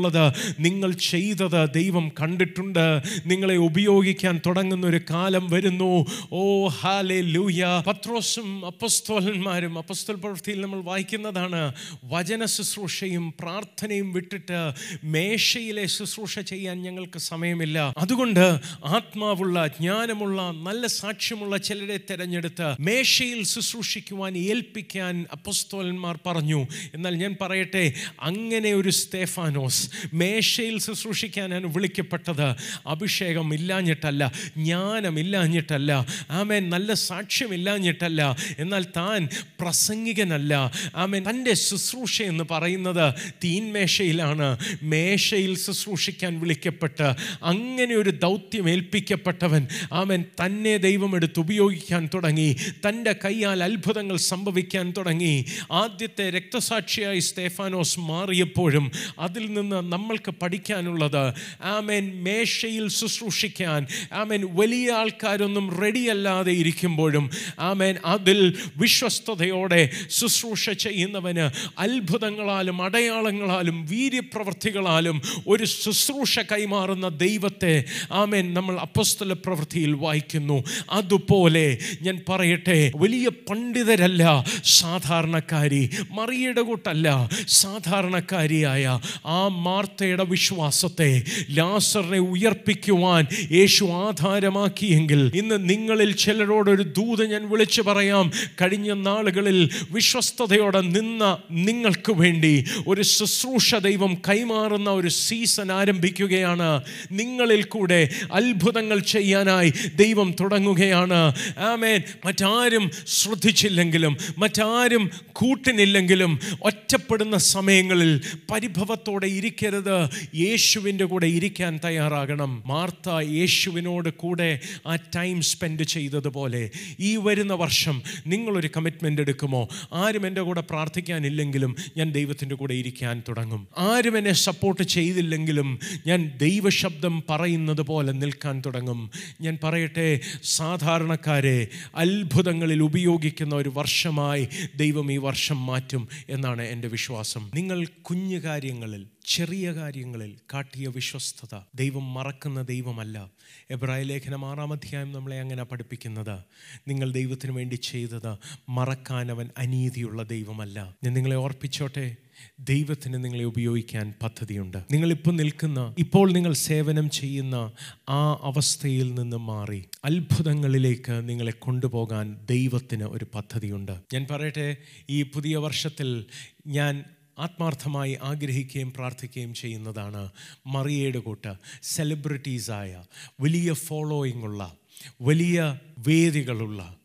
A: പറയാനുള്ളത് നിങ്ങൾ ചെയ്തത് ദൈവം കണ്ടിട്ടുണ്ട്. നിങ്ങളെ ഉപയോഗിക്കാൻ തുടങ്ങുന്ന ഒരു കാലം വരുന്നു. ഓ ഹാലെ ലൂയ പത്രോസും അപ്പസ്തോലന്മാരും അപ്പസ്തോൽ പ്രവൃത്തിയിൽ നമ്മൾ വായിക്കുന്നതാണ് വചന ശുശ്രൂഷയും പ്രാർത്ഥനയും വിട്ടിട്ട് മേശയിലെ ശുശ്രൂഷ ചെയ്യാൻ ഞങ്ങൾക്ക് സമയമില്ല. അതുകൊണ്ട് ആത്മാവുള്ള ജ്ഞാനമുള്ള നല്ല സാക്ഷ്യമുള്ള ചിലരെ തിരഞ്ഞെടുത്ത് മേശയിൽ ശുശ്രൂഷിക്കുവാൻ ഏൽപ്പിക്കാൻ അപ്പസ്തോലന്മാർ പറഞ്ഞു. എന്നാൽ ഞാൻ പറയട്ടെ അങ്ങനെ ഒരു സ്തേഫാനോസ് മേശയിൽ ശുശ്രൂഷിക്കാനാണ് വിളിക്കപ്പെട്ടത്. അഭിഷേകം ഇല്ലാഞ്ഞിട്ടല്ല ജ്ഞാനം ഇല്ലാഞ്ഞിട്ടല്ല ആമേൻ നല്ല സാക്ഷ്യം ഇല്ലാഞ്ഞിട്ടല്ല. എന്നാൽ താൻ പ്രസംഗികനല്ല. ആമേൻ തന്റെ ശുശ്രൂഷ എന്ന് പറയുന്നത് തീൻമേശയിലാണ്. മേശയിൽ ശുശ്രൂഷിക്കാൻ വിളിക്കപ്പെട്ട് അങ്ങനെ ഒരു ദൗത്യം ഏൽപ്പിക്കപ്പെട്ടവൻ ആമൻ തന്നെ ദൈവം എടുത്ത് ഉപയോഗിക്കാൻ തുടങ്ങി. തന്റെ കൈയാൽ അത്ഭുതങ്ങൾ സംഭവിക്കാൻ തുടങ്ങി. ആദ്യത്തെ രക്തസാക്ഷിയായി സ്തേഫാനോസ് മാറിയപ്പോഴും അതിൽ നിന്ന് നമ്മൾക്ക് പഠിക്കാനുള്ളത്. ആമേൻ. മേശയിൽ ശുശ്രൂഷിക്കാൻ. ആമേൻ. വലിയ ആൾക്കാരൊന്നും റെഡിയല്ലാതെ ഇരിക്കുമ്പോഴും ആമേൻ അതിൽ വിശ്വസ്തയോടെ ശുശ്രൂഷ ചെയ്യുന്നവന് അത്ഭുതങ്ങളാലും അടയാളങ്ങളാലും വീര്യപ്രവൃത്തികളാലും ഒരു ശുശ്രൂഷ കൈമാറുന്ന ദൈവത്തെ ആമേൻ നമ്മൾ അപ്പസ്തല പ്രവൃത്തിയിൽ വായിക്കുന്നു. അതുപോലെ ഞാൻ പറയട്ടെ വലിയ പണ്ഡിതരല്ല സാധാരണക്കാരി മറിയുടെ കൂട്ടല്ല സാധാരണക്കാരിയായ ആ മാർത്തയുടെ വിശ്വാസത്തെ ലാസറിനെ ഉയർപ്പിക്കുവാൻ യേശു ആധാരമാക്കിയെങ്കിൽ ഇന്ന് നിങ്ങളിൽ ചിലരോടൊരു ദൂത് ഞാൻ വിളിച്ചു പറയാം. കഴിഞ്ഞ നാളുകളിൽ വിശ്വസ്തയോടെ നിന്ന നിങ്ങൾക്ക് വേണ്ടി ഒരു ശുശ്രൂഷ ദൈവം കൈമാറുന്ന ഒരു സീസൺ ആരംഭിക്കുകയാണ്. നിങ്ങളിൽ കൂടെ അത്ഭുതങ്ങൾ ചെയ്യാനായി ദൈവം തുടങ്ങുകയാണ്. ആമേൻ. മറ്റാരും ശ്രദ്ധിച്ചില്ലെങ്കിലും മറ്റാരും കൂട്ടിനില്ലെങ്കിലും ഒറ്റപ്പെടുന്ന സമയങ്ങളിൽ പരിഭവത്തോടെ ഇരിക്കരുത് യേശുവിന്റെ കൂടെ ഇരിക്കാൻ തയ്യാറാകണം. മാർത്ത യേശുവിനോട് കൂടെ ആ ടൈം സ്പെൻഡ് ചെയ്തതുപോലെ ഈ വരുന്ന വർഷം നിങ്ങളൊരു കമ്മിറ്റ്മെന്റ് എടുക്കുമോ? ആരും എന്റെ കൂടെ പ്രാർത്ഥിക്കാനില്ലെങ്കിലും ഞാൻ ദൈവത്തിന്റെ കൂടെ ഇരിക്കാൻ തുടങ്ങും. ആരും എന്നെ സപ്പോർട്ട് ചെയ്തില്ലെങ്കിലും ഞാൻ ദൈവശബ്ദം പറയുന്നത് പോലെ നിൽക്കാൻ തുടങ്ങും. ഞാൻ പറയട്ടെ സാധാരണക്കാരെ അത്ഭുതങ്ങളിൽ ഉപയോഗിക്കുന്ന ഒരു വർഷമായി ദൈവം ഈ വർഷം മാറ്റും എന്നാണ് എന്റെ വിശ്വാസം. നിങ്ങൾ കുഞ്ഞു കാര്യങ്ങളിൽ ചെറിയ കാര്യങ്ങളിൽ കാട്ടിയ വിശ്വസ്തത. ദൈവം മറക്കുന്ന ദൈവമല്ല. എബ്രായ ലേഖനം ആറാം അധ്യായം നമ്മളെ അങ്ങനെ പഠിപ്പിക്കുന്നത്. നിങ്ങൾ ദൈവത്തിന് വേണ്ടി ചെയ്തത് മറക്കാൻ അവൻ അനീതിയുള്ള ദൈവമല്ല. ഞാൻ നിങ്ങളെ ഓർപ്പിച്ചോട്ടെ. ദൈവത്തിന് നിങ്ങളെ ഉപയോഗിക്കാൻ പദ്ധതിയുണ്ട്. നിങ്ങളിപ്പോൾ നിൽക്കുന്ന ഇപ്പോൾ നിങ്ങൾ സേവനം ചെയ്യുന്ന ആ അവസ്ഥയിൽ നിന്ന് മാറി. അത്ഭുതങ്ങളിലേക്ക് നിങ്ങളെ കൊണ്ടുപോകാൻ ദൈവത്തിന് ഒരു പദ്ധതിയുണ്ട്. ഞാൻ പറയട്ടെ ഈ പുതിയ വർഷത്തിൽ ഞാൻ ആത്മാർത്ഥമായി ആഗ്രഹിക്കുകയും പ്രാർത്ഥിക്കുകയും ചെയ്യുന്നതാണ് മറിയയുടെ കൂട്ട്. സെലിബ്രിറ്റീസായ വലിയ ഫോളോയിങ് ഉള്ള വലിയ വേദികളുള്ള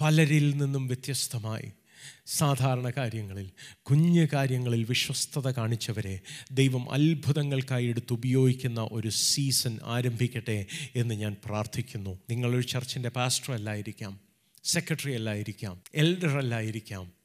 A: പലരിൽ നിന്നും വ്യത്യസ്തമായി സാധാരണ കാര്യങ്ങളിൽ കുഞ്ഞു കാര്യങ്ങളിൽ വിശ്വസ്തത കാണിച്ചവരെ ദൈവം അത്ഭുതങ്ങൾക്കായി എടുത്ത് ഉപയോഗിക്കുന്ന ഒരു സീസൺ ആരംഭിക്കട്ടെ എന്ന് ഞാൻ പ്രാർത്ഥിക്കുന്നു. നിങ്ങളൊരു ചർച്ചിന്റെ പാസ്റ്റർ അല്ലായിരിക്കാം സെക്രട്ടറി അല്ലായിരിക്കാം എൽഡർ അല്ലായിരിക്കാം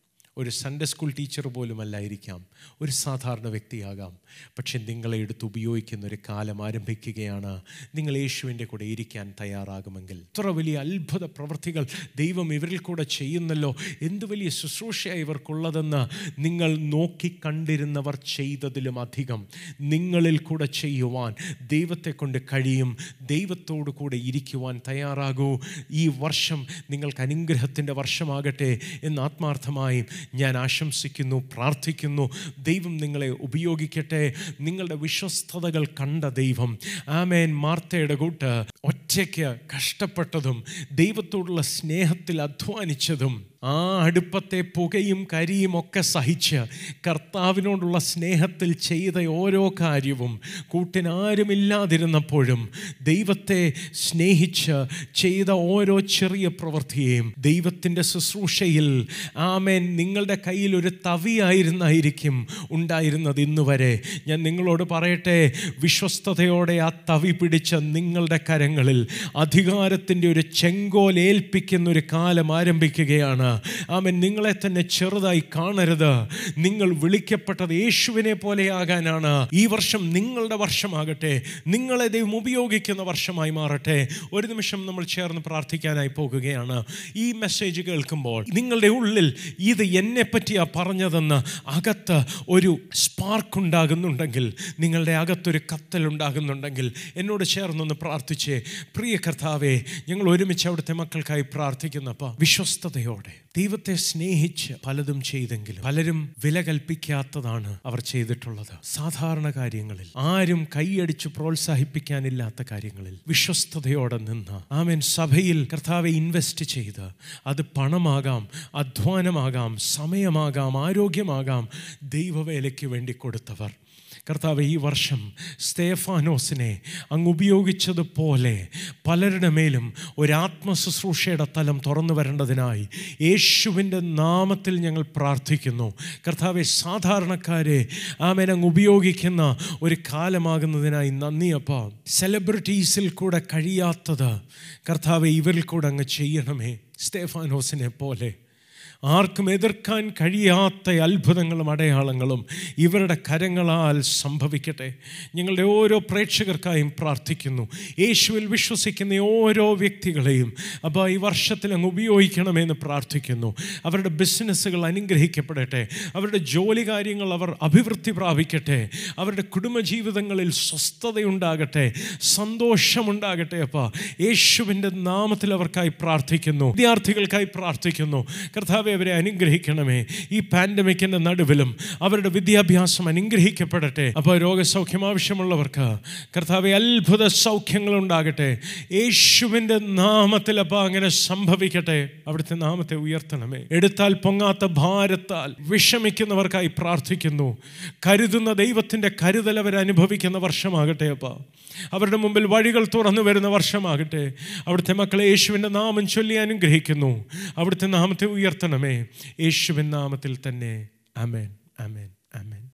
A: ഒരു സൺഡേ സ്കൂൾ ടീച്ചർ പോലും അല്ലായിരിക്കാം ഒരു സാധാരണ വ്യക്തിയാകാം. പക്ഷെ നിങ്ങളെ എടുത്ത് ഉപയോഗിക്കുന്ന ഒരു കാലം ആരംഭിക്കുകയാണ്. നിങ്ങൾ യേശുവിന്റെ കൂടെ ഇരിക്കാൻ തയ്യാറാകുമെങ്കിൽ. ഇത്ര വലിയ അത്ഭുത പ്രവൃത്തികൾ ദൈവം ഇവരിൽ കൂടെ ചെയ്യുന്നല്ലോ. എന്ത് വലിയ ശുശ്രൂഷയാണ് ഇവർക്കുള്ളതെന്ന് നിങ്ങൾ നോക്കിക്കണ്ടിരുന്നവർ ചെയ്തതിലും അധികം നിങ്ങളിൽ കൂടെ ചെയ്യുവാൻ ദൈവത്തെ കൊണ്ട് കഴിയും. ദൈവത്തോടു കൂടെ ഇരിക്കുവാൻ തയ്യാറാകൂ. ഈ വർഷം നിങ്ങൾക്ക് അനുഗ്രഹത്തിന്റെ വർഷമാകട്ടെ എന്ന് ആത്മാർത്ഥമായും ഞാൻ ആശംസിക്കുന്നു പ്രാർത്ഥിക്കുന്നു. ദൈവം നിങ്ങളെ ഉപയോഗിക്കട്ടെ. നിങ്ങളുടെ വിശ്വസ്തതകൾ കണ്ട ദൈവം. ആമേൻ. മാർത്തയുടെ കൂട്ട് ഒറ്റയ്ക്ക് കഷ്ടപ്പെട്ടതും ദൈവത്തോടുള്ള സ്നേഹത്തിൽ അധ്വാനിച്ചതും ആ അടുപ്പത്തെ പുകയും കരിയും ഒക്കെ സഹിച്ച് കർത്താവിനോടുള്ള സ്നേഹത്തിൽ ചെയ്ത ഓരോ കാര്യവും കൂട്ടിനാരുമില്ലാതിരുന്നപ്പോഴും ദൈവത്തെ സ്നേഹിച്ച് ചെയ്ത ഓരോ ചെറിയ പ്രവൃത്തിയെയും ദൈവത്തിന്റെ ശുശ്രൂഷയിൽ ആമേൻ നിങ്ങളുടെ കയ്യിൽ ഒരു തവിയായിരുന്നായിരിക്കും ഉണ്ടായിരുന്നത് ഇന്നുവരെ. ഞാൻ നിങ്ങളോട് പറയട്ടെ വിശ്വസ്തയോടെ ആ തവി പിടിച്ച നിങ്ങളുടെ കരങ്ങളിൽ അധികാരത്തിന്റെ ഒരു ഒരു കാലം ആരംഭിക്കുകയാണ്. ആമൻ. നിങ്ങളെ തന്നെ ചെറുതായി കാണരുത്. നിങ്ങൾ വിളിക്കപ്പെട്ടത് യേശുവിനെ പോലെയാകാനാണ് ഈ വർഷം നിങ്ങളുടെ വർഷമാകട്ടെ. നിങ്ങളെ ദൈവം ഉപയോഗിക്കുന്ന വർഷമായി മാറട്ടെ. ഒരു നിമിഷം നമ്മൾ ചേർന്ന് പ്രാർത്ഥിക്കാനായി പോകുകയാണ്. ഈ മെസ്സേജ് കേൾക്കുമ്പോൾ നിങ്ങളുടെ ഉള്ളിൽ ഇത് എന്നെ പറ്റിയാ പറഞ്ഞതെന്ന് അകത്ത് ഒരു സ്പാർക്ക് ഉണ്ടാകുന്നുണ്ടെങ്കിൽ നിങ്ങളുടെ അകത്തൊരു കത്തൽ ഉണ്ടാകുന്നുണ്ടെങ്കിൽ എന്നോട് ചേർന്നൊന്ന് പ്രാർത്ഥിച്ചേ. പ്രിയ കർത്താവേ ഞങ്ങൾ ഒരുമിച്ച് അവിടുത്തെ മക്കൾക്കായി പ്രാർത്ഥിക്കുന്നപ്പോൾ വിശ്വസ്തയോടെ ദൈവത്തെ സ്നേഹിച്ച് പലതും ചെയ്തെങ്കിലും പലരും വില കൽപ്പിക്കാത്തതാണ് അവർ ചെയ്തിട്ടുള്ളത്. സാധാരണ കാര്യങ്ങളിൽ ആരും കൈയടിച്ച് പ്രോത്സാഹിപ്പിക്കാനില്ലാത്ത കാര്യങ്ങളിൽ വിശ്വസ്തയോടെ നിന്ന് ആമേൻ സഭയിൽ കർത്താവെ ഇൻവെസ്റ്റ് ചെയ്ത് അത് പണമാകാം അധ്വാനമാകാം സമയമാകാം ആരോഗ്യമാകാം ദൈവവേലയ്ക്ക് വേണ്ടി കൊടുത്തവർ. കർത്താവ് ഈ വർഷം സ്തേഫാനോസിനെ അങ്ങ് ഉപയോഗിച്ചതുപോലെ പലരുടെ മേലും ഒരാത്മശുശ്രൂഷയുടെ തലം തുറന്നു വരേണ്ടതിനായി യേശുവിന്റെ നാമത്തിൽ ഞങ്ങൾ പ്രാർത്ഥിക്കുന്നു. കർത്താവെ സാധാരണക്കാരെ ആമേൻ അങ്ങ് ഉപയോഗിക്കുന്ന ഒരു കാലമാകുന്നതിനായി നന്ദിയപ്പ സെലിബ്രിറ്റീസിൽ കൂടെ കഴിയാത്തത് കർത്താവ് ഇവരിൽ കൂടെ അങ്ങ് ചെയ്യണമേ. സ്റ്റേഫാനോസിനെ പോലെ. ആർക്കും എതിർക്കാൻ കഴിയാത്ത അത്ഭുതങ്ങളും അടയാളങ്ങളും ഇവരുടെ കരങ്ങളാൽ സംഭവിക്കട്ടെ. ഞങ്ങളുടെ ഓരോ പ്രേക്ഷകർക്കായും പ്രാർത്ഥിക്കുന്നു. യേശുവിൽ വിശ്വസിക്കുന്ന ഓരോ വ്യക്തികളെയും അപ്പോൾ ഈ വർഷത്തിൽ അങ്ങ് ഉപയോഗിക്കണമെന്ന് പ്രാർത്ഥിക്കുന്നു. അവരുടെ ബിസിനസ്സുകൾ അനുഗ്രഹിക്കപ്പെടട്ടെ. അവരുടെ ജോലി കാര്യങ്ങൾ അവർ അഭിവൃദ്ധി പ്രാപിക്കട്ടെ. അവരുടെ കുടുംബജീവിതങ്ങളിൽ സ്വസ്ഥതയുണ്ടാകട്ടെ. സന്തോഷമുണ്ടാകട്ടെ അപ്പോൾ യേശുവിന്റെ നാമത്തിൽ അവർക്കായി പ്രാർത്ഥിക്കുന്നു. വിദ്യാർത്ഥികൾക്കായി പ്രാർത്ഥിക്കുന്നു. കർത്താവെ അവരെ അനുഗ്രഹിക്കണമേ. ഈ പാൻഡമിക്കിന്റെ നടുവിലും അവരുടെ വിദ്യാഭ്യാസം അനുഗ്രഹിക്കപ്പെടട്ടെ. അപ്പോൾ രോഗസൗഖ്യം ആവശ്യമുള്ളവർക്ക് കർത്താവെ അത്ഭുത സൗഖ്യങ്ങൾ ഉണ്ടാകട്ടെ യേശുവിന്റെ നാമത്തിൽ അപ്പോൾ അങ്ങനെ സംഭവിക്കട്ടെ. അവിടുത്തെ നാമത്തെ ഉയർത്തണമേ. എടുത്താൽ പൊങ്ങാത്ത ഭാരത്താൽ വിഷമിക്കുന്നവർക്കായി പ്രാർത്ഥിക്കുന്നു. കരുതുന്ന ദൈവത്തിന്റെ കരുതൽ അവർ അനുഭവിക്കുന്ന വർഷമാകട്ടെ അപ്പോൾ അവരുടെ മുമ്പിൽ വഴികൾ തുറന്നു വരുന്ന വർഷമാകട്ടെ. അവിടുത്തെ മക്കളെ യേശുവിന്റെ നാമം ചൊല്ലി അനുഗ്രഹിക്കുന്നു. അവിടുത്തെ നാമത്തെ ഉയർത്തണമേ യേശുവിൻ നാമത്തിൽ തന്നെ അമേൻ അമേൻ